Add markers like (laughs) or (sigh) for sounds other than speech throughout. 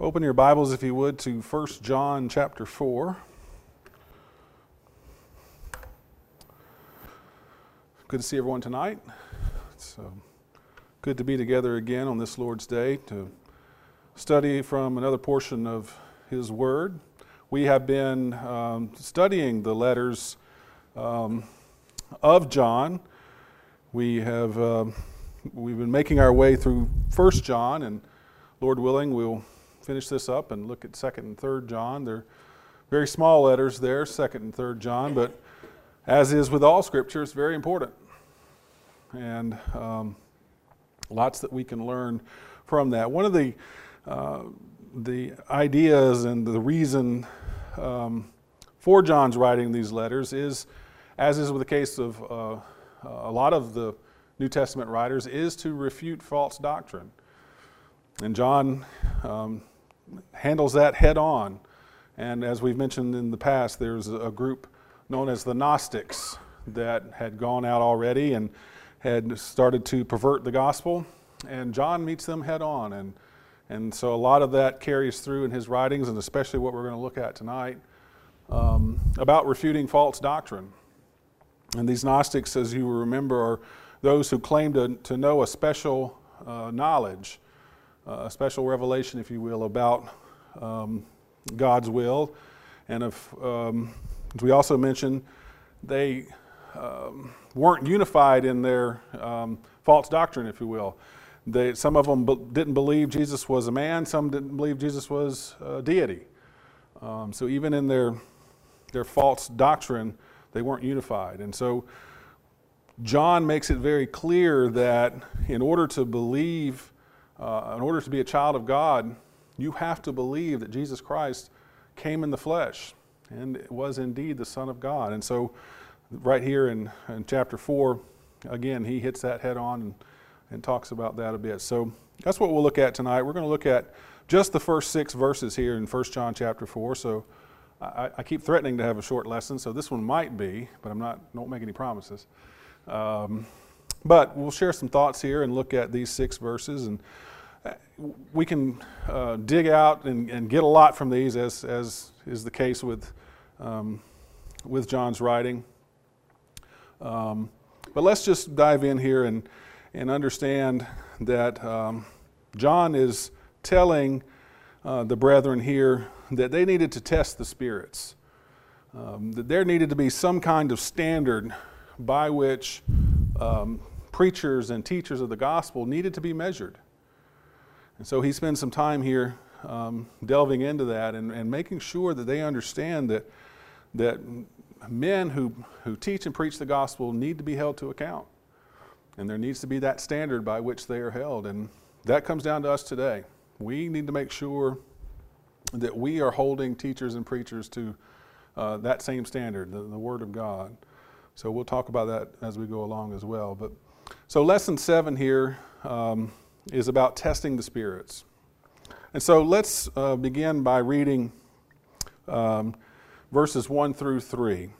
Open your Bibles, if you would, to 1 John chapter 4. Good to see everyone tonight. It's uh, good to be together again on this Lord's Day to study from another portion of His Word. We have been um, studying the letters um, of John. We have uh, we've been making our way through 1 John, and Lord willing, we'll finish this up and look at 2nd and 3rd John. They're very small letters there, 2nd and 3rd John, but as is with all Scripture, it's very important. And um, lots that we can learn from that. One of the, uh, the ideas and the reason um, for John's writing these letters is, as is with the case of uh, a lot of the New Testament writers, is to refute false doctrine. And John um, handles that head on. And as we've mentioned in the past, there's a group known as the Gnostics that had gone out already and had started to pervert the gospel. And John meets them head on. And, and so a lot of that carries through in his writings, and especially what we're going to look at tonight um, about refuting false doctrine. And these Gnostics, as you remember, are those who claim to, to know a special uh, knowledge a special revelation, if you will, about um, God's will. And if, um, as we also mentioned, they um, weren't unified in their um, false doctrine, if you will. They, some of them didn't believe Jesus was a man, some didn't believe Jesus was a deity. Um, so even in their, their false doctrine, they weren't unified. And so John makes it very clear that in order to believe uh, in order to be a child of God, you have to believe that Jesus Christ came in the flesh and was indeed the Son of God. And so, right here in, in chapter 4, again, he hits that head on and, and talks about that a bit. So, that's what we'll look at tonight. We're going to look at just the first six verses here in 1 John chapter 4. So, I, I, keep threatening to have a short lesson, so this one might be, but I'm not, don't make any promises. Um, but we'll share some thoughts here and look at these six verses. And uh, we can uh, dig out and, and, get a lot from these, as, as is the case with, um, with John's writing. Um, but let's just dive in here and, and understand that um, John is telling uh, the brethren here that they needed to test the spirits, um, that there needed to be some kind of standard by which um, preachers and teachers of the gospel needed to be measured. And so he spends some time here um, delving into that and, and making sure that they understand that, that men who, who teach and preach the gospel need to be held to account. And there needs to be that standard by which they are held. And that comes down to us today. We need to make sure that we are holding teachers and preachers to uh, that same standard, the, the Word of God. So we'll talk about that as we go along as well. But so, lesson seven here um, is about testing the spirits. And so, let's uh, begin by reading um, verses 1 through 3.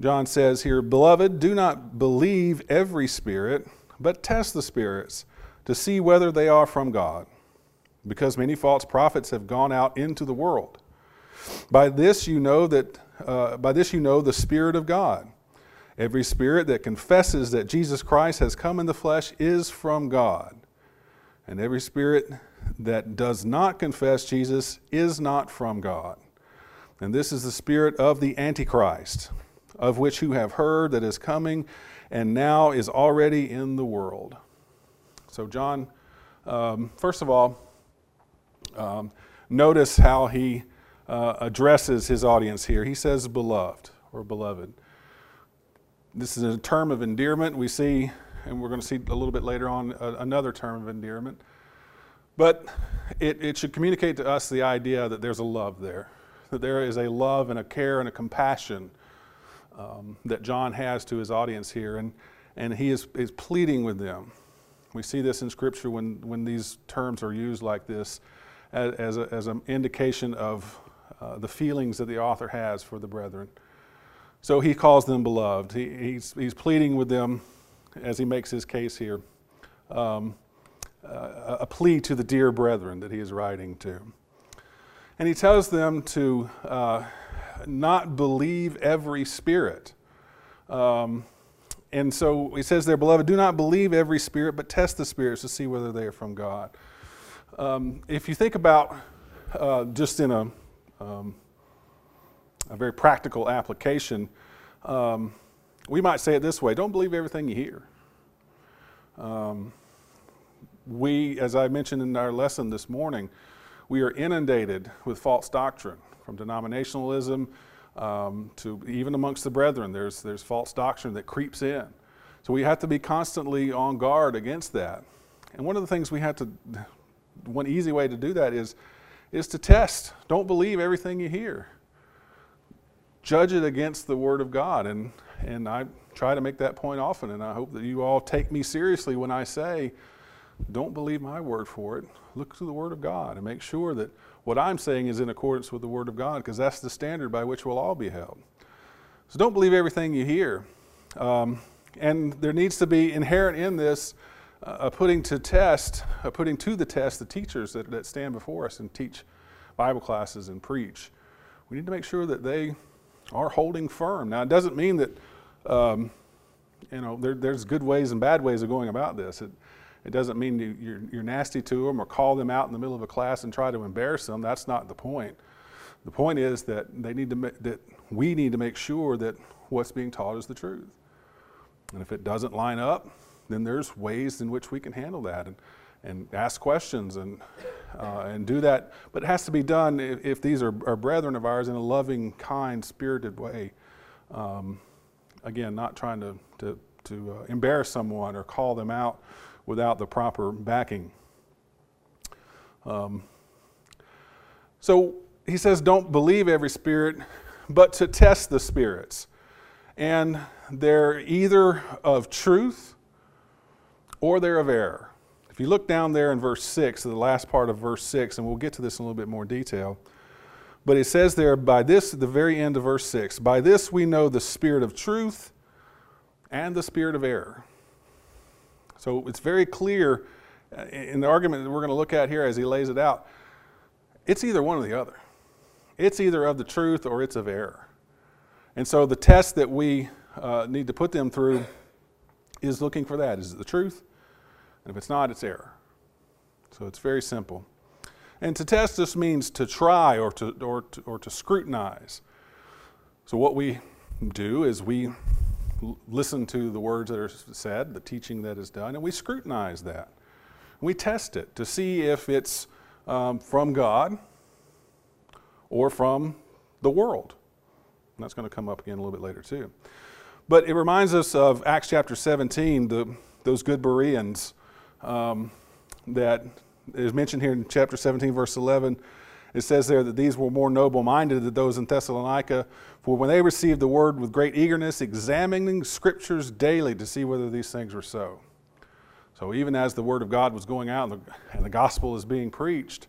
John says here, Beloved, do not believe every spirit, but test the spirits to see whether they are from God, because many false prophets have gone out into the world. By this you know that uh, by this you know the Spirit of God. Every spirit that confesses that Jesus Christ has come in the flesh is from God. And every spirit that does not confess Jesus is not from God. And this is the spirit of the Antichrist, of which you have heard that is coming and now is already in the world. So, John, um, first of all, um, notice how he uh, addresses his audience here. He says, beloved or beloved. This is a term of endearment. We see, and we're going to see a little bit later on, another term of endearment. But it, it should communicate to us the idea that there's a love there, that there is a love and a care and a compassion um, that John has to his audience here, and, and he is, is pleading with them. We see this in Scripture when, when these terms are used like this as, as, a, as an indication of uh, the feelings that the author has for the brethren. So he calls them beloved. He, he's, he's pleading with them as he makes his case here. Um, uh, a plea to the dear brethren that he is writing to. And he tells them to uh, not believe every spirit. Um, and so he says there, beloved, do not believe every spirit, but test the spirits to see whether they are from God. Um, if you think about uh, just in a, um, a very practical application, um, we might say it this way don't believe everything you hear. Um, we, as I mentioned in our lesson this morning, we are inundated with false doctrine from denominationalism um, to even amongst the brethren. There's, there's false doctrine that creeps in. So we have to be constantly on guard against that. And one of the things we have to, one easy way to do that is, is to test. Don't believe everything you hear. Judge it against the Word of God. And, and I try to make that point often, and I hope that you all take me seriously when I say, don't believe my word for it. Look to the Word of God and make sure that what I'm saying is in accordance with the Word of God, because that's the standard by which we'll all be held. So don't believe everything you hear. Um, and there needs to be inherent in this uh, a putting to test, a putting to the test the teachers that, that stand before us and teach Bible classes and preach. We need to make sure that they are holding firm. Now, it doesn't mean that, um, you know, there, there's good ways and bad ways of going about this. It, it doesn't mean you, you're, you're nasty to them or call them out in the middle of a class and try to embarrass them. That's not the point. The point is that they need to that we need to make sure that what's being taught is the truth. And if it doesn't line up, then there's ways in which we can handle that and, and ask questions and, uh, and do that. But it has to be done if, if these are, are, brethren of ours in a loving, kind, spirited way. Um, again, not trying to, to, to uh, embarrass someone or call them out without the proper backing. Um, so he says, don't believe every spirit, but to test the spirits. And they're either of truth or they're of error. If you look down there in verse 6, the last part of verse 6, and we'll get to this in a little bit more detail. But it says there, by this, the very end of verse 6, by this we know the spirit of truth and the spirit of error. So it's very clear uh, in the argument that we're going to look at here as he lays it out. It's either one or the other. It's either of the truth or it's of error. And so the test that we uh, need to put them through is looking for that. Is it the truth? And if it's not, it's error. So it's very simple. And to test this means to try or to, or to, or to scrutinize. So what we do is we listen to the words that are said, the teaching that is done, and we scrutinize that. We test it to see if it's um, from God or from the world. And that's going to come up again a little bit later, too. But it reminds us of Acts chapter 17, the, those good Bereans um, that is mentioned here in chapter 17, verse 11 it says there that these were more noble minded than those in Thessalonica, for when they received the word with great eagerness, examining scriptures daily to see whether these things were so. So even as the word of God was going out and the, and the gospel is being preached,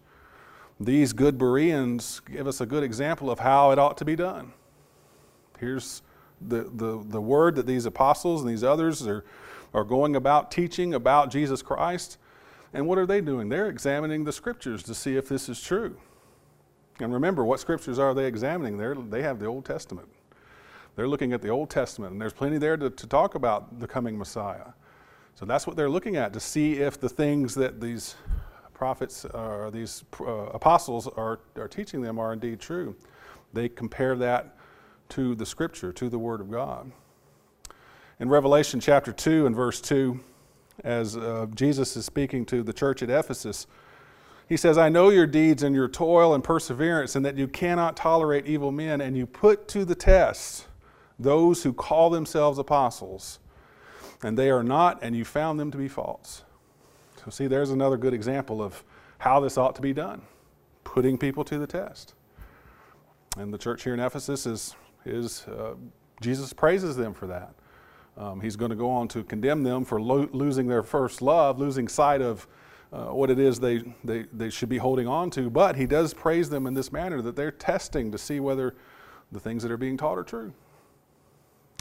these good Bereans give us a good example of how it ought to be done. Here's the, the, the word that these apostles and these others are, are going about teaching about Jesus Christ. And what are they doing? They're examining the scriptures to see if this is true. And remember, what scriptures are they examining? They're, they have the Old Testament. They're looking at the Old Testament, and there's plenty there to, to talk about the coming Messiah. So that's what they're looking at to see if the things that these prophets or uh, these uh, apostles are, are teaching them are indeed true. They compare that to the Scripture, to the Word of God. In Revelation chapter 2 and verse 2, as uh, Jesus is speaking to the church at Ephesus, he says, I know your deeds and your toil and perseverance, and that you cannot tolerate evil men, and you put to the test those who call themselves apostles, and they are not, and you found them to be false. So, see, there's another good example of how this ought to be done putting people to the test. And the church here in Ephesus is, is uh, Jesus praises them for that. Um, he's going to go on to condemn them for lo- losing their first love, losing sight of uh, what it is they, they, they should be holding on to, but he does praise them in this manner that they're testing to see whether the things that are being taught are true.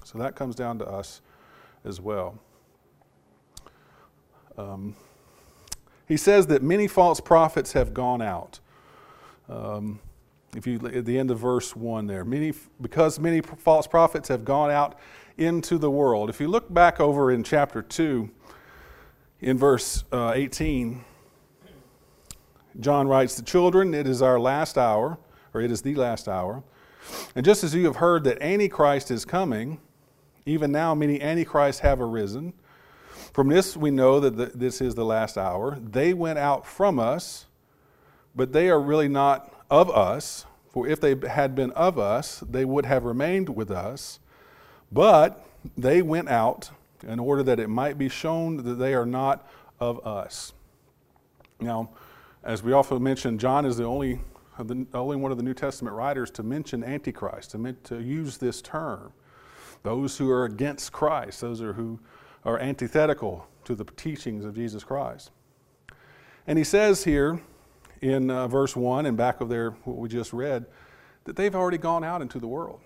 So that comes down to us as well. Um, he says that many false prophets have gone out. Um, if you at the end of verse 1 there, many, because many false prophets have gone out into the world. If you look back over in chapter 2, in verse uh, 18, John writes, The children, it is our last hour, or it is the last hour. And just as you have heard that Antichrist is coming, even now many Antichrists have arisen. From this we know that the, this is the last hour. They went out from us, but they are really not of us. For if they had been of us, they would have remained with us. But they went out in order that it might be shown that they are not of us. Now, as we also mentioned, John is the only, the only one of the New Testament writers to mention Antichrist, to, to use this term. Those who are against Christ, those are who are antithetical to the teachings of Jesus Christ. And he says here in uh, verse 1 and back of there, what we just read, that they've already gone out into the world.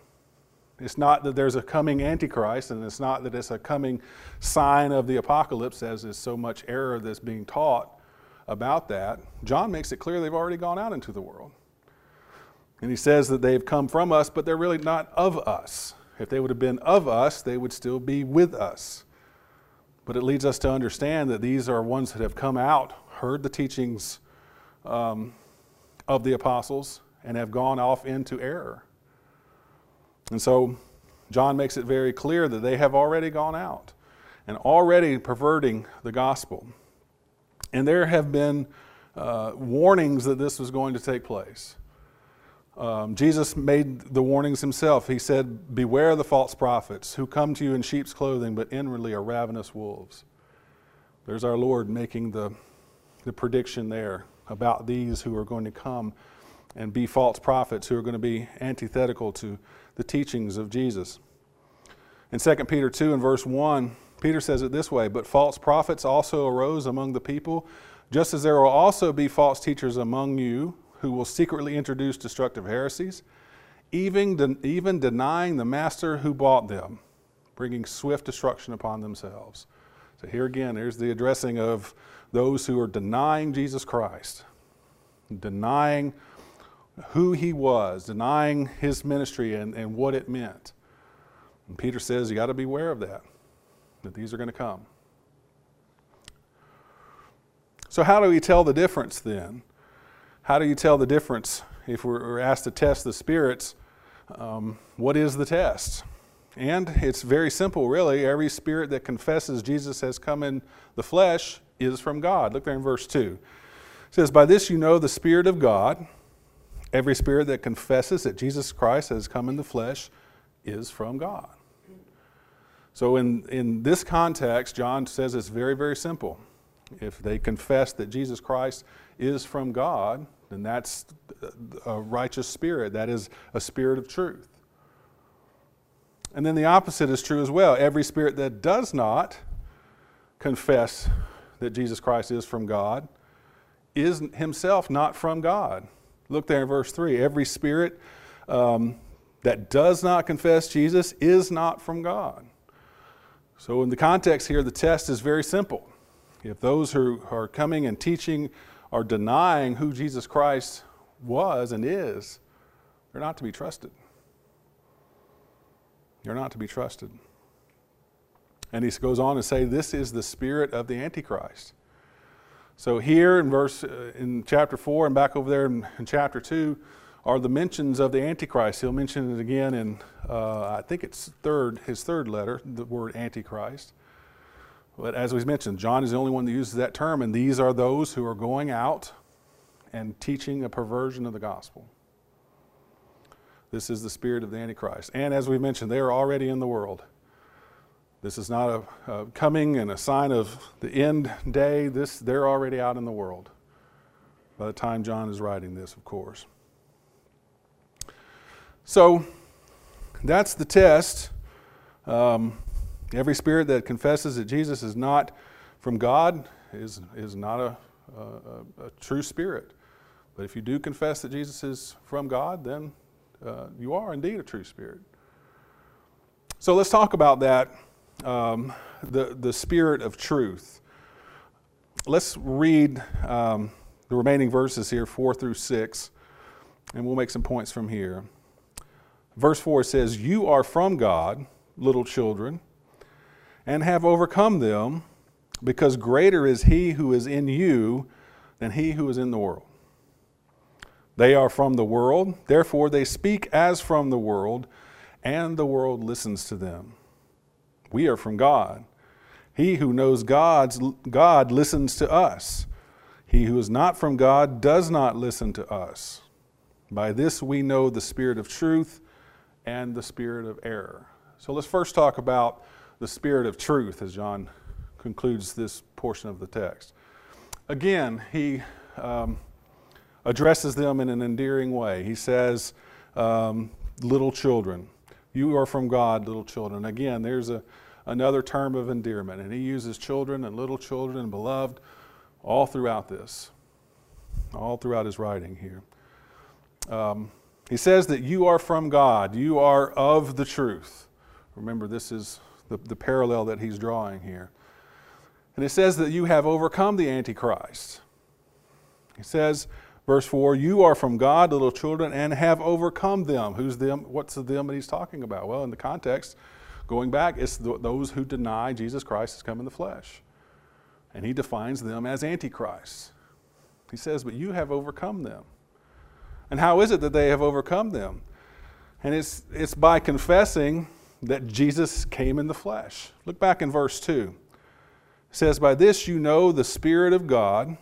It's not that there's a coming Antichrist, and it's not that it's a coming sign of the apocalypse, as there's so much error that's being taught about that. John makes it clear they've already gone out into the world. And he says that they've come from us, but they're really not of us. If they would have been of us, they would still be with us. But it leads us to understand that these are ones that have come out, heard the teachings um, of the apostles, and have gone off into error. And so John makes it very clear that they have already gone out and already perverting the gospel. And there have been uh, warnings that this was going to take place. Um, Jesus made the warnings himself. He said, Beware the false prophets who come to you in sheep's clothing, but inwardly are ravenous wolves. There's our Lord making the, the prediction there about these who are going to come and be false prophets who are going to be antithetical to the teachings of Jesus. In 2 Peter 2 and verse 1, Peter says it this way But false prophets also arose among the people, just as there will also be false teachers among you who will secretly introduce destructive heresies, even, de- even denying the master who bought them, bringing swift destruction upon themselves. So here again, there's the addressing of those who are denying Jesus Christ, denying who he was, denying his ministry and, and what it meant. And Peter says you got to beware of that, that these are going to come. So, how do we tell the difference then? How do you tell the difference if we're asked to test the spirits? Um, what is the test? And it's very simple, really. Every spirit that confesses Jesus has come in the flesh is from God. Look there in verse 2. It says, By this you know the Spirit of God. Every spirit that confesses that Jesus Christ has come in the flesh is from God. So, in, in this context, John says it's very, very simple. If they confess that Jesus Christ is from God, then that's a righteous spirit. That is a spirit of truth. And then the opposite is true as well. Every spirit that does not confess that Jesus Christ is from God is himself not from God. Look there in verse 3. Every spirit um, that does not confess Jesus is not from God. So, in the context here, the test is very simple. If those who are coming and teaching are denying who Jesus Christ was and is, they're not to be trusted. They're not to be trusted. And he goes on to say, This is the spirit of the Antichrist. So here in verse uh, in chapter four and back over there in, in, chapter two are the mentions of the Antichrist. He'll mention it again in uh, I think it's third his third letter, the word Antichrist. But as we mentioned, John is the only one that uses that term, and these are those who are going out and teaching a perversion of the gospel. This is the spirit of the Antichrist. And as we mentioned, they are already in the world. This is not a, a, coming and a sign of the end day. This, they're already out in the world by the time John is writing this, of course. So that's the test. Um, every spirit that confesses that Jesus is not from God is, is not a, a, a, true spirit. But if you do confess that Jesus is from God, then uh, you are indeed a true spirit. So let's talk about that um, the, the spirit of truth. let's read um, the remaining verses here, 4 through 6, and we'll make some points from here. Verse 4 says, You are from God, little children, and have overcome them, because greater is he who is in you than he who is in the world. They are from the world, therefore they speak as from the world, and the world listens to them. We are from God. He who knows God's, God listens to us. He who is not from God does not listen to us. By this we know the spirit of truth and the spirit of error. So let's first talk about the spirit of truth as John concludes this portion of the text. Again, he um, addresses them in an endearing way. He says, um, Little children, you are from God, little children. Again, there's a another term of endearment. And he uses children and little children and beloved all throughout this, all throughout his writing here. Um, he says that you are from God, you are of the truth. Remember, this is the, the parallel that he's drawing here. And it says that you have overcome the Antichrist. He says, verse 4, you are from God, little children, and have overcome them. Who's them? What's the them that he's talking about? Well, in the context, Going back, it's those who deny Jesus Christ has come in the flesh. And he defines them as antichrists. He says, But you have overcome them. And how is it that they have overcome them? And it's, it's by confessing that Jesus came in the flesh. Look back in verse 2. It says, By this you know the Spirit of God.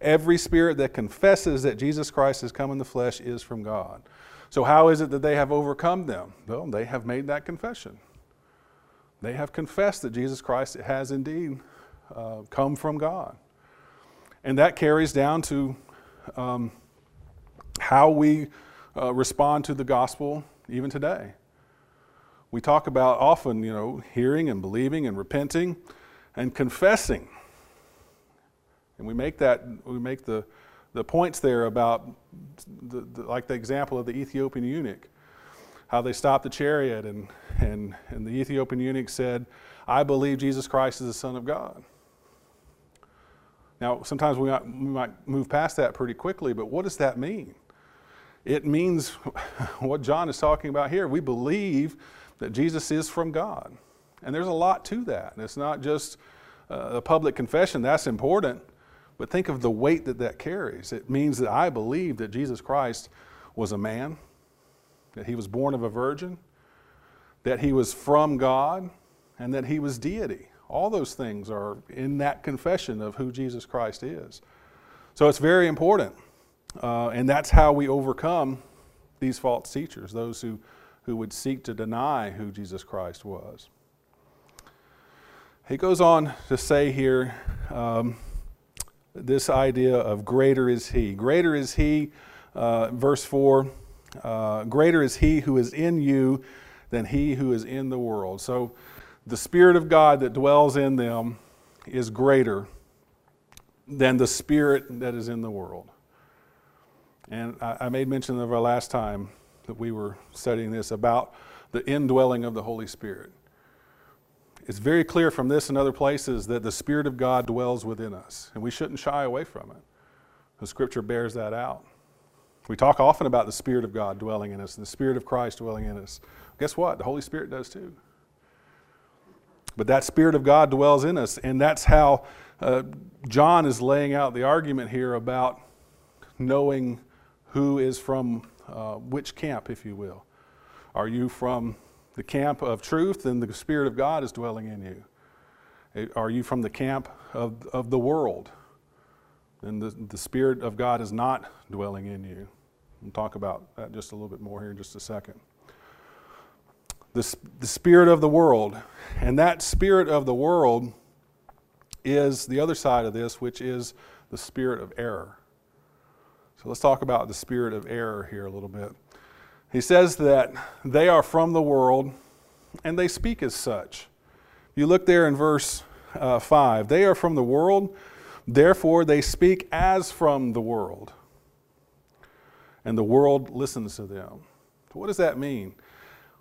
Every spirit that confesses that Jesus Christ has come in the flesh is from God. So, how is it that they have overcome them? Well, they have made that confession. They have confessed that Jesus Christ has indeed uh, come from God. And that carries down to um, how we uh, respond to the gospel even today. We talk about often, you know, hearing and believing and repenting and confessing. And we make that, we make the, the points there about, the, the, like the example of the Ethiopian eunuch how they stopped the chariot, and, and, and the Ethiopian eunuch said, I believe Jesus Christ is the Son of God. Now, sometimes we might, we might move past that pretty quickly, but what does that mean? It means (laughs) what John is talking about here. We believe that Jesus is from God. And there's a lot to that. And it's not just uh, a public confession, that's important. But think of the weight that that carries. It means that I believe that Jesus Christ was a man, that he was born of a virgin, that he was from God, and that he was deity. All those things are in that confession of who Jesus Christ is. So it's very important. Uh, and that's how we overcome these false teachers, those who, who would seek to deny who Jesus Christ was. He goes on to say here um, this idea of greater is he. Greater is he, uh, verse 4 uh, greater is he who is in you than he who is in the world. So the Spirit of God that dwells in them is greater than the Spirit that is in the world. And I, I made mention of our last time that we were studying this about the indwelling of the Holy Spirit. It's very clear from this and other places that the Spirit of God dwells within us, and we shouldn't shy away from it. The Scripture bears that out. We talk often about the Spirit of God dwelling in us, the Spirit of Christ dwelling in us. Guess what? The Holy Spirit does too. But that Spirit of God dwells in us, and that's how uh, John is laying out the argument here about knowing who is from uh, which camp, if you will. Are you from the camp of truth, and the Spirit of God is dwelling in you? Are you from the camp of, of the world? Then the, the Spirit of God is not dwelling in you. We'll talk about that just a little bit more here in just a second. The, the spirit of the world, and that spirit of the world is the other side of this, which is the spirit of error. So let's talk about the spirit of error here a little bit. He says that they are from the world and they speak as such. You look there in verse uh, 5. They are from the world, Therefore, they speak as from the world, and the world listens to them. So What does that mean?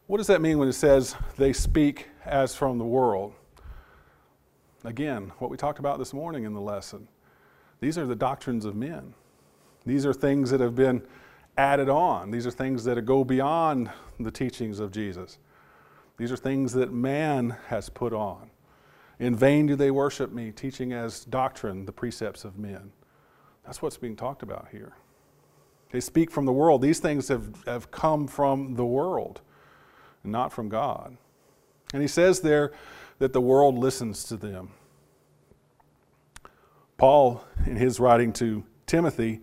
What does that mean when it says they speak as from the world? Again, what we talked about this morning in the lesson. These are the doctrines of men. These are things that have been added on. These are things that go beyond the teachings of Jesus. These are things that man has put on. In vain do they worship me, teaching as doctrine the precepts of men. That's what's being talked about here. They speak from the world. These things have, have come from the world, not from God. And he says there that the world listens to them. Paul, in his writing to Timothy,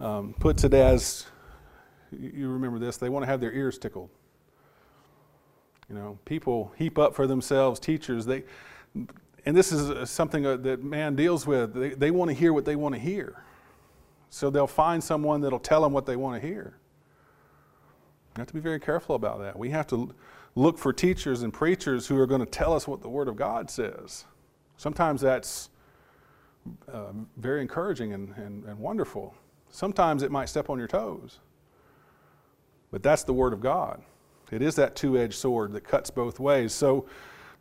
um, puts it as you remember this, they want to have their ears tickled. You know, people heap up for themselves teachers. They, and this is something that man deals with. They, they want to hear what they want to hear. So they'll find someone that'll tell them what they want to hear. You have to be very careful about that. We have to look for teachers and preachers who are going to tell us what the Word of God says. Sometimes that's uh, very encouraging and, and, and wonderful. Sometimes it might step on your toes. But that's the Word of God. It is that two edged sword that cuts both ways. So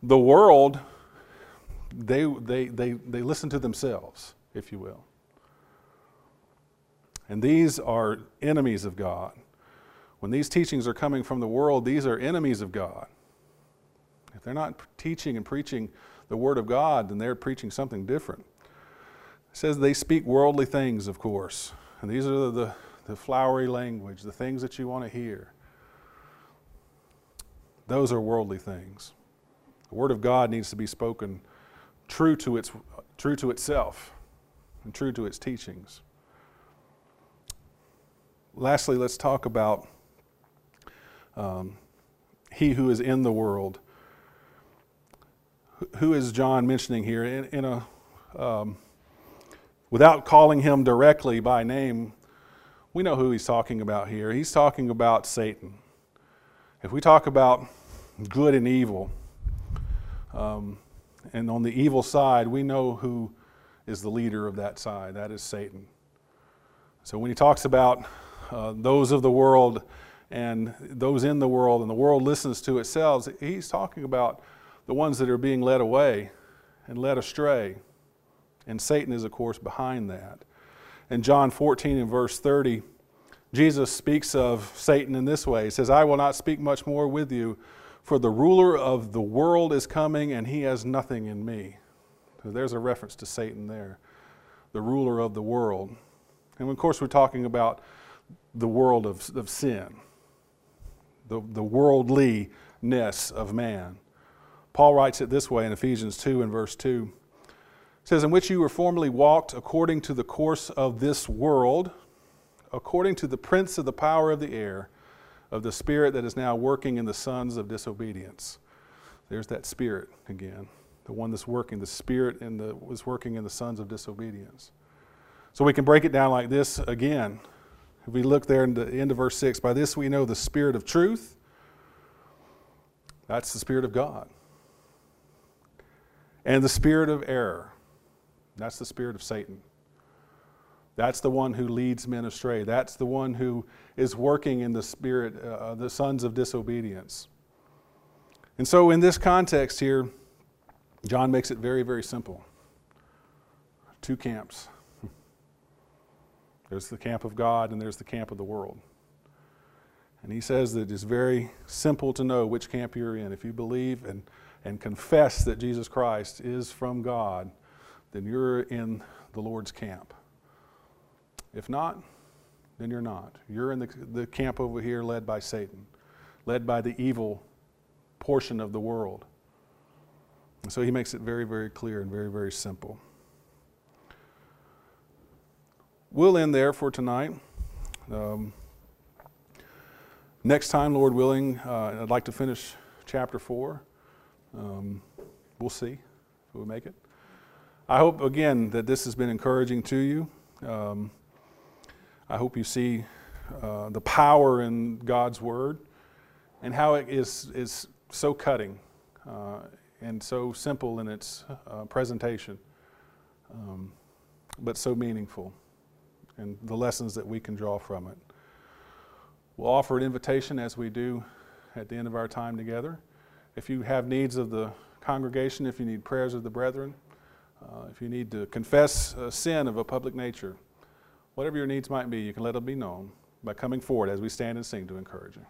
the world, they, they, they, they listen to themselves, if you will. And these are enemies of God. When these teachings are coming from the world, these are enemies of God. If they're not teaching and preaching the Word of God, then they're preaching something different. It says they speak worldly things, of course. And these are the, the flowery language, the things that you want to hear. Those are worldly things. The Word of God needs to be spoken true to, its, true to itself and true to its teachings. Lastly, let's talk about um, He who is in the world. Who is John mentioning here? In, in a, um, without calling him directly by name, we know who he's talking about here. He's talking about Satan. If we talk about good and evil, um, and on the evil side, we know who is the leader of that side. That is Satan. So when he talks about uh, those of the world and those in the world, and the world listens to itself, he's talking about the ones that are being led away and led astray. And Satan is, of course, behind that. In John 14 and verse 30, Jesus speaks of Satan in this way He says, I will not speak much more with you, for the ruler of the world is coming, and he has nothing in me. So there's a reference to Satan there, the ruler of the world. And of course, we're talking about the world of, of sin, the, the worldliness of man. Paul writes it this way in Ephesians 2 and verse 2 says, In which you were formerly walked according to the course of this world, according to the prince of the power of the air, of the spirit that is now working in the sons of disobedience. There's that spirit again, the one that's working, the spirit in the, was working in the sons of disobedience. So we can break it down like this again. If we look there in the end of verse 6, by this we know the spirit of truth. That's the spirit of God. And the spirit of error. That's the spirit of Satan. That's the one who leads men astray. That's the one who is working in the spirit, uh, the sons of disobedience. And so, in this context here, John makes it very, very simple. Two camps (laughs) there's the camp of God, and there's the camp of the world. And he says that it's very simple to know which camp you're in. If you believe and, and confess that Jesus Christ is from God, then you're in the Lord's camp. If not, then you're not. You're in the, the camp over here led by Satan, led by the evil portion of the world. So he makes it very, very clear and very, very simple. We'll end there for tonight. Um, next time, Lord willing, uh, I'd like to finish chapter 4. Um, we'll see if we make it. I hope, again, that this has been encouraging to you. Um, I hope you see uh, the power in God's Word and how it is, is so cutting uh, and so simple in its uh, presentation, um, but so meaningful, and the lessons that we can draw from it. We'll offer an invitation as we do at the end of our time together. If you have needs of the congregation if you need prayers of the brethren, uh, if you need to confess a sin of a public nature, whatever your needs might be, you can let them be known by coming forward as we stand and sing to encourage you.